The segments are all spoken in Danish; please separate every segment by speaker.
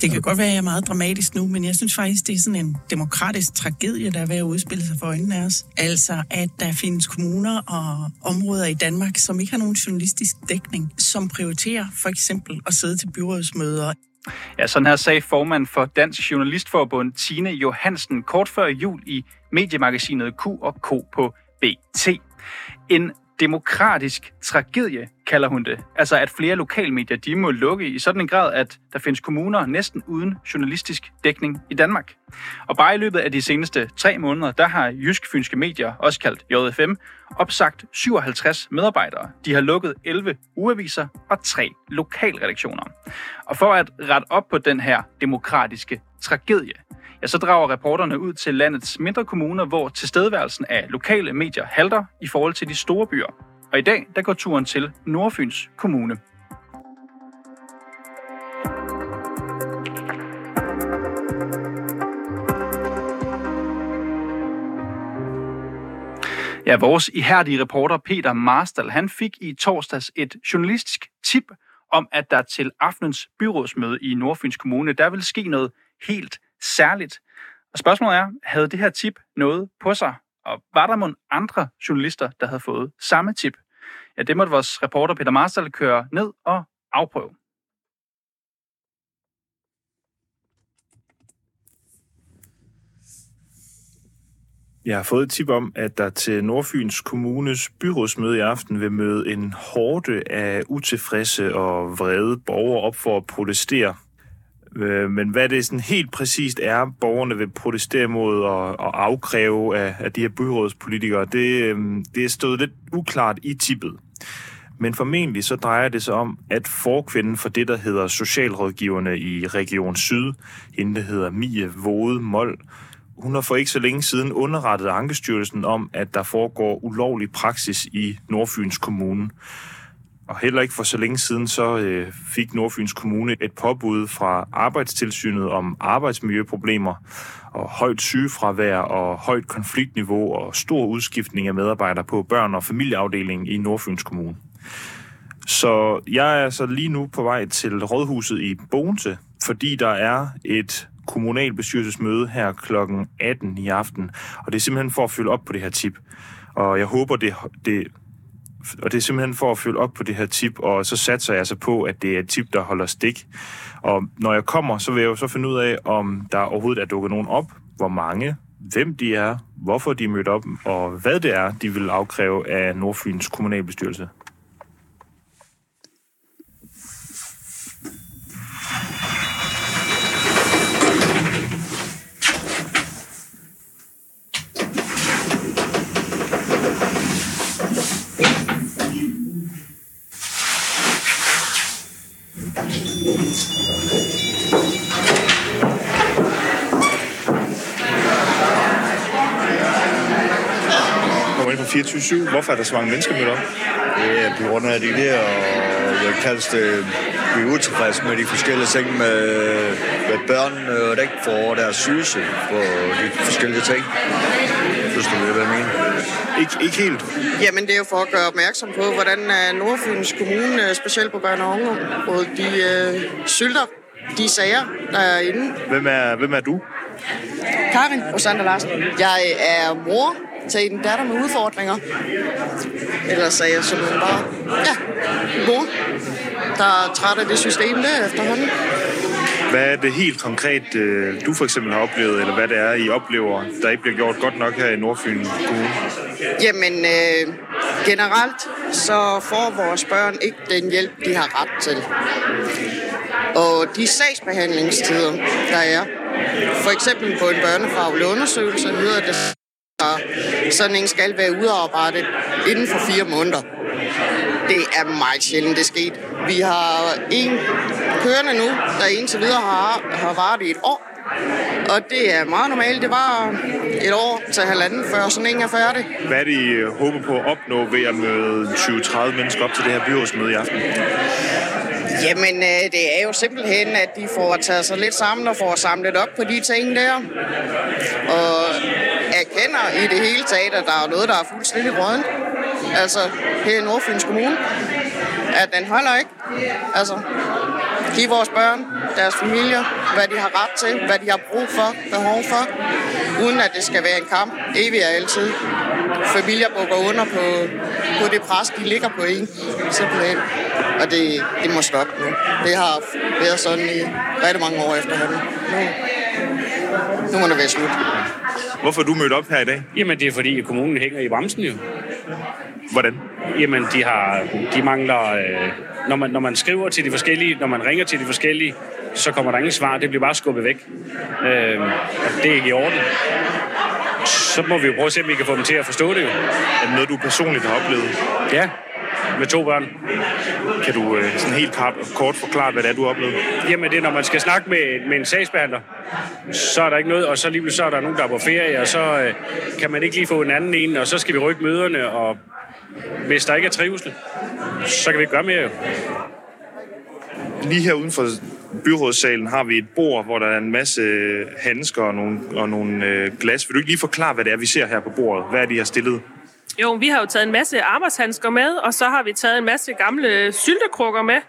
Speaker 1: Det kan godt være, at jeg er meget dramatisk nu, men jeg synes faktisk, det er sådan en demokratisk tragedie, der er ved at udspille sig for øjnene af os. Altså, at der findes kommuner og områder i Danmark, som ikke har nogen journalistisk dækning, som prioriterer for eksempel at sidde til byrådsmøder.
Speaker 2: Ja, sådan her sagde formand for Dansk Journalistforbund Tine Johansen kort før jul i mediemagasinet Q og K på BT. En demokratisk tragedie, kalder hun det. Altså at flere lokalmedier, de må lukke i sådan en grad, at der findes kommuner næsten uden journalistisk dækning i Danmark. Og bare i løbet af de seneste tre måneder, der har Jysk Fynske Medier, også kaldt JFM, opsagt 57 medarbejdere. De har lukket 11 uaviser og tre lokalredaktioner. Og for at rette op på den her demokratiske tragedie, ja, så drager reporterne ud til landets mindre kommuner, hvor tilstedeværelsen af lokale medier halter i forhold til de store byer. Og i dag, der går turen til Nordfyns Kommune. Ja, vores ihærdige reporter Peter Marstal, han fik i torsdags et journalistisk tip om, at der til aftenens byrådsmøde i Nordfyns Kommune, der vil ske noget helt særligt. Og spørgsmålet er, havde det her tip noget på sig? Og var der måske andre journalister, der havde fået samme tip? Ja, det måtte vores reporter Peter Marstal køre ned og afprøve.
Speaker 3: Jeg har fået et tip om, at der til Nordfyns Kommunes byrådsmøde i aften vil møde en hårde af utilfredse og vrede borgere op for at protestere Øh, men hvad det sådan helt præcist er, borgerne vil protestere mod og, og afkræve af, af de her byrådspolitikere, det, øh, det er stået lidt uklart i tippet. Men formentlig så drejer det sig om, at forkvinden for det, der hedder socialrådgiverne i Region Syd, hende der hedder Mie Vode Mold, hun har for ikke så længe siden underrettet Ankestyrelsen om, at der foregår ulovlig praksis i Nordfyns Kommune. Og heller ikke for så længe siden, så øh, fik Nordfyns Kommune et påbud fra Arbejdstilsynet om arbejdsmiljøproblemer og højt sygefravær og højt konfliktniveau og stor udskiftning af medarbejdere på børn- og familieafdelingen i Nordfyns Kommune. Så jeg er så lige nu på vej til Rådhuset i Bogense, fordi der er et kommunalbestyrelsesmøde her kl. 18 i aften, og det er simpelthen for at følge op på det her tip. Og jeg håber, det, det og det er simpelthen for at følge op på det her tip, og så satser jeg altså på, at det er et tip, der holder stik. Og når jeg kommer, så vil jeg jo så finde ud af, om der overhovedet er dukket nogen op, hvor mange, hvem de er, hvorfor de er mødt op, og hvad det er, de vil afkræve af Nordfyns kommunalbestyrelse. Kommer ind på 24 Hvorfor er der så mange mennesker mødt op?
Speaker 4: Det er på grund af de der, og jeg kaldes det, vi er utilfredse med de forskellige ting med, med børn, øh, der ikke får deres syge på de forskellige ting. Synes du, hvad jeg mener?
Speaker 3: Ikke, ikke helt.
Speaker 5: Jamen, det er jo for at gøre opmærksom på, hvordan øh, Nordfyns Kommune, øh, specielt på børne- og ungeområdet, de øh, sylter de sager, der er inde.
Speaker 3: Hvem er, hvem er du?
Speaker 5: Karin Rosander Larsen. Jeg er mor til en datter med udfordringer. Ellers er jeg simpelthen bare, ja, mor, der er træt af det system der efterhånden.
Speaker 3: Hvad er det helt konkret, øh, du for eksempel har oplevet, eller hvad det er, I oplever, der ikke bliver gjort godt nok her i Nordfyn Kommune?
Speaker 5: Jamen, øh, generelt så får vores børn ikke den hjælp, de har ret til. Og de sagsbehandlingstider, der er, for eksempel på en børnefaglig undersøgelse, hedder det, at sådan en skal være udarbejdet inden for fire måneder. Det er meget sjældent, det er sket. Vi har en kørende nu, der indtil videre har, har varet i et år. Og det er meget normalt. Det var et år til halvanden, før sådan en er færdig.
Speaker 3: Hvad er det, I øh, håber på at opnå ved at møde 20-30 mennesker op til det her byrådsmøde i aften?
Speaker 5: Jamen, øh, det er jo simpelthen, at de får taget sig lidt sammen og får samlet op på de ting der. Og erkender i det hele taget, at der er noget, der er fuldstændig rådent. Altså, her i Nordfyns Kommune. At den holder ikke. Altså, give vores børn, deres familier, hvad de har ret til, hvad de har brug for, behov for, uden at det skal være en kamp, evig og altid. Familier bukker under på, på det pres, de ligger på en, simpelthen. Og det, det må stoppe nu. Det har været sådan i rigtig mange år efterhånden. Nu, nu må det være slut.
Speaker 3: Hvorfor er du mødt op her i dag?
Speaker 6: Jamen, det er fordi, kommunen hænger i bremsen jo.
Speaker 3: Hvordan?
Speaker 6: Jamen, de, har, de mangler... Øh, når, man, når man skriver til de forskellige, når man ringer til de forskellige, så kommer der ingen svar. Det bliver bare skubbet væk. Øh, det er ikke i orden. Så må vi jo prøve at se, om vi kan få dem til at forstå det jo.
Speaker 3: Er det noget, du personligt har oplevet?
Speaker 6: Ja, med to børn.
Speaker 3: Kan du øh, sådan helt kort, forklare, hvad det er, du har oplevet?
Speaker 6: Jamen, det er, når man skal snakke med, med en sagsbehandler, så er der ikke noget, og så lige så er der nogen, der er på ferie, og så øh, kan man ikke lige få en anden en, og så skal vi rykke møderne, og hvis der ikke er trivsel, så kan vi ikke gøre mere jo.
Speaker 3: Lige her uden for byrådssalen har vi et bord, hvor der er en masse handsker og nogle, og nogle øh, glas. Vil du ikke lige forklare, hvad det er, vi ser her på bordet? Hvad er det, I har stillet?
Speaker 7: Jo, vi har jo taget en masse arbejdshandsker med, og så har vi taget en masse gamle syltekrukker med.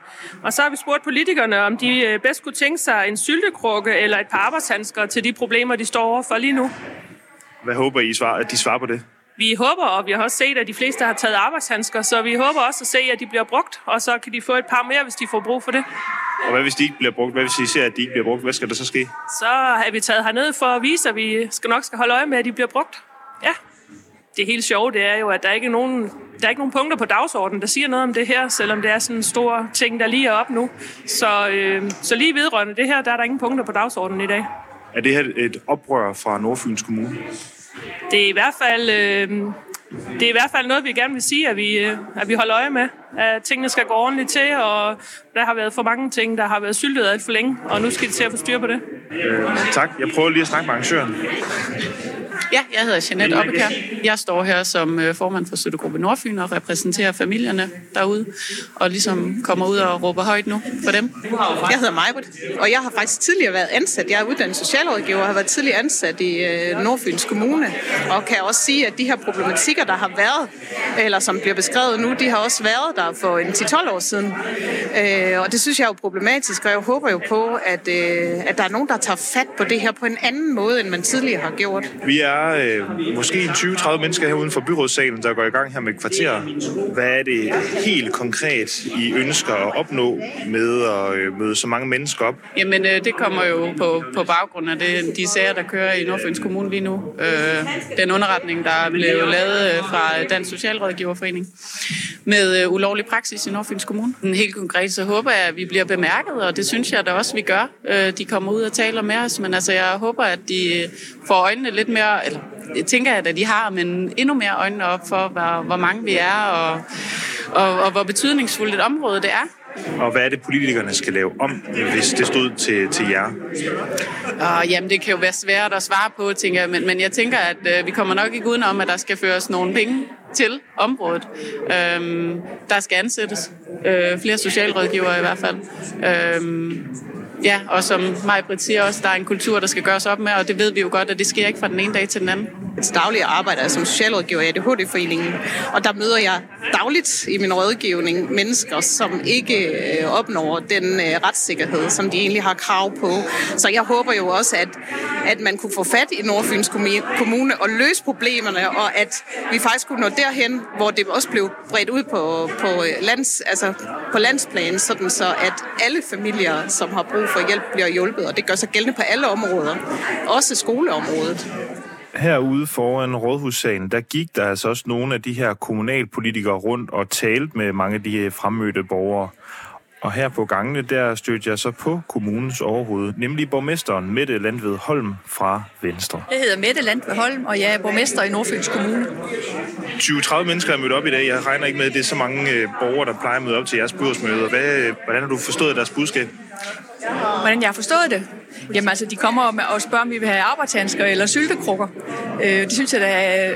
Speaker 7: Og så har vi spurgt politikerne, om de øh, bedst kunne tænke sig en syltekrukke eller et par arbejdshandsker til de problemer, de står overfor lige nu.
Speaker 3: Hvad håber I, svar, at de svarer på det?
Speaker 7: Vi håber, og vi har også set, at de fleste har taget arbejdshandsker, så vi håber også at se, at de bliver brugt, og så kan de få et par mere, hvis de får brug for det.
Speaker 3: Og hvad hvis de ikke bliver brugt? Hvad hvis I ser, at de ikke bliver brugt? Hvad skal der så ske?
Speaker 7: Så har vi taget herned for at vise, at vi skal nok skal holde øje med, at de bliver brugt. Ja. Det helt sjove, det er jo, at der ikke er nogen, der er ikke nogen punkter på dagsordenen, der siger noget om det her, selvom det er sådan en stor ting, der lige er op nu. Så, øh, så lige vedrørende det her, der er der ingen punkter på dagsordenen i dag.
Speaker 3: Er det her et oprør fra Nordfyns Kommune?
Speaker 7: Det er i hvert fald, øh, det er i hvert fald noget, vi gerne vil sige, at vi, øh, at vi holder øje med. At tingene skal gå ordentligt til, og der har været for mange ting, der har været syltet alt for længe, og nu skal de til at få styr på det.
Speaker 3: Øh, tak. Jeg prøver lige at snakke med arrangøren.
Speaker 8: Ja, jeg hedder Jeanette Oppekær. Jeg står her som øh, formand for Støttegruppe Nordfyn og repræsenterer familierne derude, og ligesom kommer ud og råber højt nu for dem.
Speaker 9: Jeg hedder Majbrit, og jeg har faktisk tidligere været ansat. Jeg er uddannet socialrådgiver og har været tidligere ansat i øh, Nordfyns Kommune, og kan også sige, at de her problematikker, der har været, eller som bliver beskrevet nu, de har også været der for en 10-12 år siden. Øh, og det synes jeg er jo problematisk, og jeg håber jo på, at, at der er nogen, der tager fat på det her på en anden måde, end man tidligere har gjort.
Speaker 3: Vi er øh, måske 20-30 mennesker her uden for byrådssalen, der går i gang her med kvarter. Hvad er det helt konkret, I ønsker at opnå med at øh, møde så mange mennesker op?
Speaker 8: Jamen, øh, det kommer jo på, på baggrund af det, de sager, der kører i Nordfyns Kommune lige nu. Øh, den underretning, der blev lavet øh, fra Dansk Socialrådgiverforening med øh, ulovlig praksis i Nordfyns Kommune. Helt konkret, så håber jeg, at vi bliver bemærket, og det synes jeg da også, vi gør. Øh, de kommer ud og taler med os, men altså, jeg håber, at de øh, får øjnene lidt mere, eller det tænker jeg, at de har, men endnu mere øjnene op for, hvor, hvor mange vi er, og, og, og hvor betydningsfuldt et område det er.
Speaker 3: Og hvad er det, politikerne skal lave om, hvis det stod til, til jer?
Speaker 8: Uh, jamen, det kan jo være svært at svare på, tænker jeg, men, men jeg tænker, at uh, vi kommer nok ikke udenom, at der skal føres nogle penge til området. Uh, der skal ansættes Øh, flere socialrådgivere i hvert fald. Øh, Ja, og som mig Britt siger også, der er en kultur, der skal gøres op med, og det ved vi jo godt, at det sker ikke fra den ene dag til den anden.
Speaker 9: Et dagligt arbejder som socialrådgiver i ADHD-foreningen, og der møder jeg dagligt i min rådgivning mennesker, som ikke øh, opnår den øh, retssikkerhed, som de egentlig har krav på. Så jeg håber jo også, at, at man kunne få fat i Nordfyns Kommune og løse problemerne, og at vi faktisk kunne nå derhen, hvor det også blev bredt ud på, på, øh, lands, altså Altså, på landsplan, sådan så at alle familier, som har brug for hjælp, bliver hjulpet, og det gør sig gældende på alle områder, også skoleområdet.
Speaker 3: Herude foran Rådhussagen, der gik der altså også nogle af de her kommunalpolitikere rundt og talte med mange af de fremmødte borgere. Og her på gangene, der stødte jeg så på kommunens overhoved, nemlig borgmesteren Mette Landved Holm fra Venstre.
Speaker 10: Jeg hedder Mette Landved Holm, og jeg er borgmester i Nordfyns Kommune.
Speaker 3: 20-30 mennesker er mødt op i dag. Jeg regner ikke med, at det er så mange borgere, der plejer at møde op til jeres byrådsmøder. Hvad, hvordan har du forstået deres budskab?
Speaker 10: Hvordan jeg har forstået det? Jamen altså, de kommer og spørger, om vi vil have arbejdshandsker eller syltekrukker. Øh, det synes jeg, der er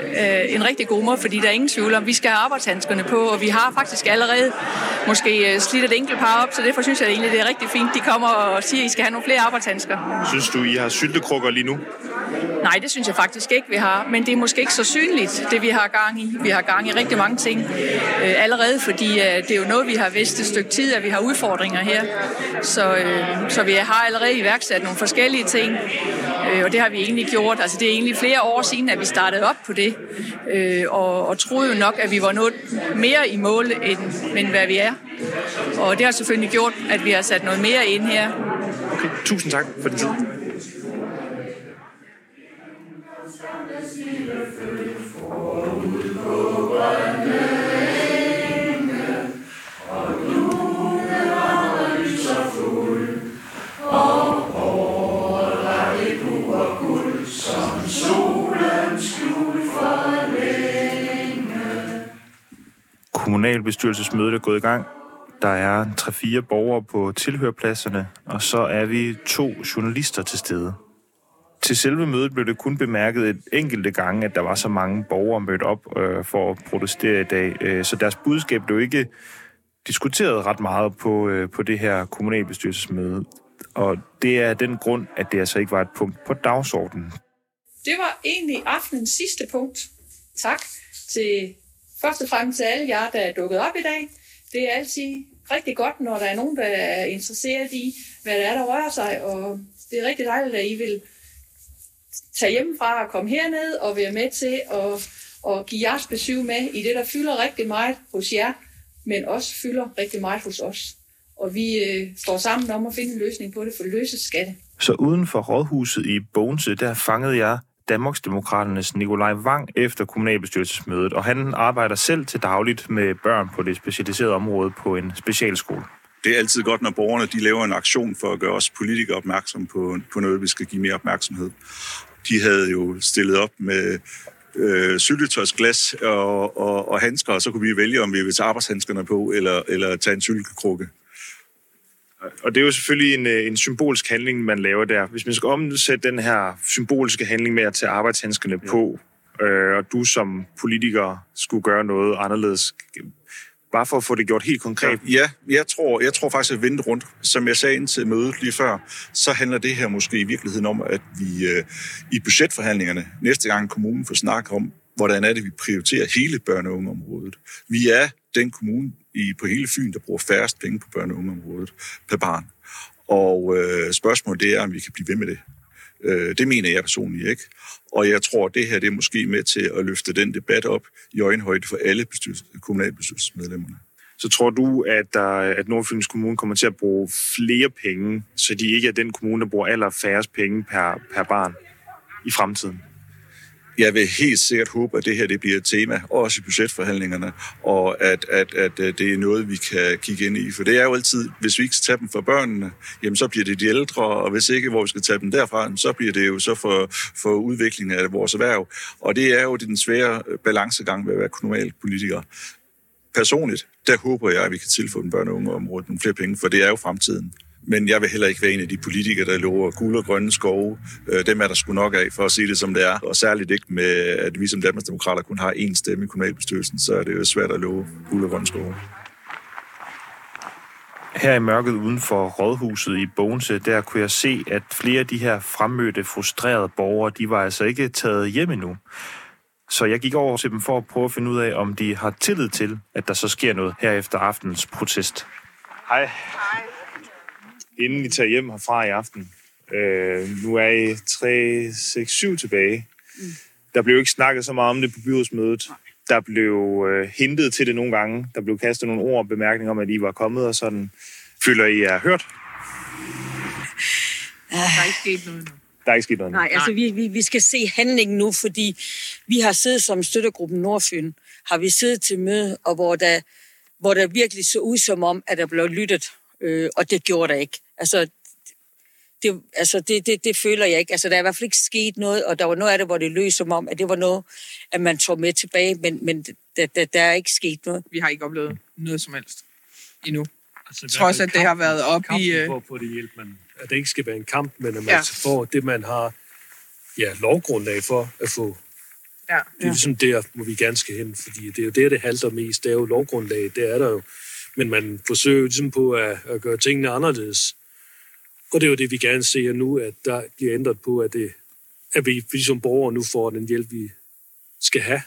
Speaker 10: øh, en rigtig god måde, fordi der er ingen tvivl om, vi skal have arbejdshandskerne på, og vi har faktisk allerede måske øh, slidt et enkelt par op, så derfor synes jeg egentlig, det er rigtig fint, de kommer og siger, at I skal have nogle flere arbejdshandsker.
Speaker 3: Synes du, I har syltekrukker lige nu?
Speaker 10: Nej, det synes jeg faktisk ikke, vi har. Men det er måske ikke så synligt, det vi har gang i. Vi har gang i rigtig mange ting øh, allerede, fordi øh, det er jo noget, vi har vidst et stykke tid, at vi har udfordringer her. Så, øh, så vi har allerede iværksat nogle forskellige ting, øh, og det har vi egentlig gjort. Altså, det er egentlig flere år siden, at vi startede op på det, øh, og, og troede jo nok, at vi var nået mere i mål, end, end hvad vi er. Og det har selvfølgelig gjort, at vi har sat noget mere ind her.
Speaker 3: Okay, tusind tak for din tid. Kommunalbestyrelsesmødet er gået i gang. Der er 3-4 borgere på tilhørpladserne, og så er vi to journalister til stede. Til selve mødet blev det kun bemærket et enkelte gange, at der var så mange borgere mødt op øh, for at protestere i dag. Øh, så deres budskab blev ikke diskuteret ret meget på, øh, på det her kommunalbestyrelsesmøde. Og det er den grund, at det altså ikke var et punkt på dagsordenen.
Speaker 10: Det var egentlig aftenens sidste punkt. Tak til først og fremmest til alle jer, der er dukket op i dag. Det er altid rigtig godt, når der er nogen, der er interesseret i, hvad der er, der rører sig, og det er rigtig dejligt, at I vil tage hjemmefra og komme herned og være med til at, at give jeres besøg med i det, der fylder rigtig meget hos jer, men også fylder rigtig meget hos os. Og vi øh, står sammen om at finde en løsning på det, for løses skal det.
Speaker 3: Så uden for rådhuset i Bogense, der fangede jeg Danmarksdemokraternes Nikolaj Wang efter kommunalbestyrelsesmødet, og han arbejder selv til dagligt med børn på det specialiserede område på en specialskole.
Speaker 11: Det er altid godt, når borgerne de laver en aktion for at gøre os politikere opmærksom på, på noget, vi skal give mere opmærksomhed. De havde jo stillet op med øh, syltetøjsglas og, og, og handsker, og så kunne vi vælge, om vi ville tage arbejdshandskerne på, eller, eller tage en syltekrukke.
Speaker 3: Og det er jo selvfølgelig en, øh, en symbolsk handling, man laver der. Hvis man skal omsætte den her symbolske handling med at tage arbejdshandskerne ja. på, øh, og du som politiker skulle gøre noget anderledes, bare for at få det gjort helt konkret.
Speaker 11: Ja, jeg tror, jeg tror faktisk at vente rundt. Som jeg sagde ind til mødet lige før, så handler det her måske i virkeligheden om, at vi øh, i budgetforhandlingerne næste gang kommunen får snak om, hvordan er det, vi prioriterer hele børne- og ungeområdet. Vi er den kommune i, på hele Fyn, der bruger færrest penge på børne- og ungeområdet per barn. Og øh, spørgsmålet det er, om vi kan blive ved med det. Øh, det mener jeg personligt ikke. Og jeg tror, at det her det er måske med til at løfte den debat op i øjenhøjde for alle kommunalbestyrelsesmedlemmerne.
Speaker 3: Så tror du, at, der, at Nordfyns Kommune kommer til at bruge flere penge, så de ikke er den kommune, der bruger aller færrest penge per, per barn i fremtiden?
Speaker 11: Jeg vil helt sikkert håbe, at det her det bliver et tema, også i budgetforhandlingerne, og at, at, at, det er noget, vi kan kigge ind i. For det er jo altid, hvis vi ikke skal tage dem for børnene, jamen så bliver det de ældre, og hvis ikke, hvor vi skal tage dem derfra, så bliver det jo så for, for udviklingen af vores erhverv. Og det er jo den svære øh, balancegang ved at være kommunalpolitiker. Personligt, der håber jeg, at vi kan tilføje den børne- og ungeområdet nogle flere penge, for det er jo fremtiden. Men jeg vil heller ikke være en af de politikere, der lover guld og grønne skove. Øh, dem er der sgu nok af, for at sige det som det er. Og særligt ikke med, at vi som Danmarksdemokrater kun har én stemme i kommunalbestyrelsen, så er det jo svært at love guld og grønne skove.
Speaker 3: Her i mørket uden for rådhuset i Bogense, der kunne jeg se, at flere af de her fremmødte, frustrerede borgere, de var altså ikke taget hjem endnu. Så jeg gik over til dem for at prøve at finde ud af, om de har tillid til, at der så sker noget her efter aftens protest. Hej. Hej inden I tager hjem herfra i aften. Øh, nu er I 3, 6, 7 tilbage. Mm. Der blev ikke snakket så meget om det på byrådsmødet. Der blev øh, hintet til det nogle gange. Der blev kastet nogle ord og bemærkninger om, at I var kommet, og sådan. Føler I er hørt?
Speaker 12: Der er ikke sket noget nu.
Speaker 3: Der er ikke sket noget
Speaker 12: nu. Nej, altså vi, vi, vi skal se handling nu, fordi vi har siddet som støttegruppen Nordfyn, har vi siddet til møde, og hvor der, hvor der virkelig så ud som om, at der blev lyttet, øh, og det gjorde der ikke. Altså, det, altså det, det, det føler jeg ikke. Altså, der er i hvert fald ikke sket noget, og der var noget af det, hvor det lød som om, at det var noget, at man tog med tilbage, men, men der, der, der er ikke sket noget.
Speaker 13: Vi har ikke oplevet noget som helst endnu. Altså, Trods at det har været op i...
Speaker 14: Øh, for at få det hjælp, men at det ikke skal være en kamp, men at man ja. får det, man har ja, lovgrundlag for at få. Ja. Det er ligesom der, hvor vi gerne skal hen, fordi det er jo der, det halter mest. Det er jo lovgrundlag, det er der jo men man forsøger ligesom på at, at gøre tingene anderledes. Og det er jo det, vi gerne ser nu, at der bliver ændret på, at det at vi, vi som borgere nu får den hjælp, vi skal have,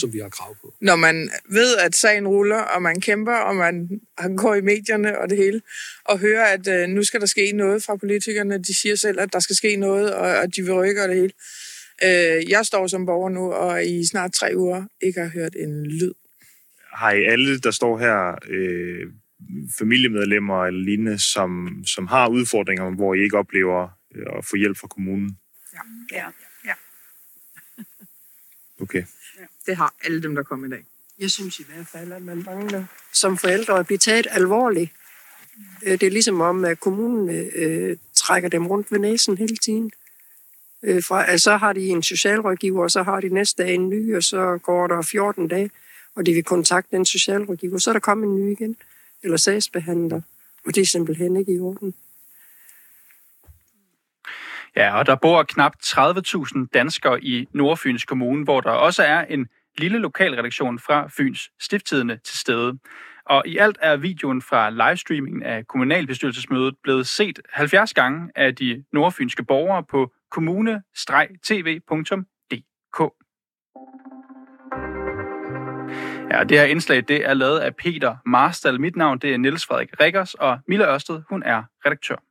Speaker 14: som vi har krav på.
Speaker 13: Når man ved, at sagen ruller, og man kæmper, og man går i medierne og det hele, og hører, at øh, nu skal der ske noget fra politikerne. De siger selv, at der skal ske noget, og at de vil rykke og det hele. Øh, jeg står som borger nu, og i snart tre uger ikke har hørt en lyd.
Speaker 3: Har I alle, der står her, øh, familiemedlemmer eller lignende, som, som har udfordringer, hvor I ikke oplever øh, at få hjælp fra kommunen?
Speaker 15: Ja. ja. ja.
Speaker 3: Okay.
Speaker 13: Ja. Det har alle dem, der kommer i dag.
Speaker 15: Jeg synes i hvert fald, at man mangler som forældre at blive taget alvorligt. Øh, det er ligesom om, at kommunen øh, trækker dem rundt ved næsen hele tiden. Øh, fra, altså, så har de en socialrådgiver, og så har de næste dag en ny, og så går der 14 dage, og de vil kontakte den socialrådgiver. Så er der kommet en ny igen, eller sagsbehandler, og det er simpelthen ikke i orden.
Speaker 2: Ja, og der bor knap 30.000 danskere i Nordfyns Kommune, hvor der også er en lille lokalredaktion fra Fyns Stifttidende til stede. Og i alt er videoen fra livestreamingen af kommunalbestyrelsesmødet blevet set 70 gange af de nordfynske borgere på kommune-tv.dk. Ja, det her indslag det er lavet af Peter Marstal. Mit navn det er Niels Frederik Rikkers, og Mille Ørsted hun er redaktør.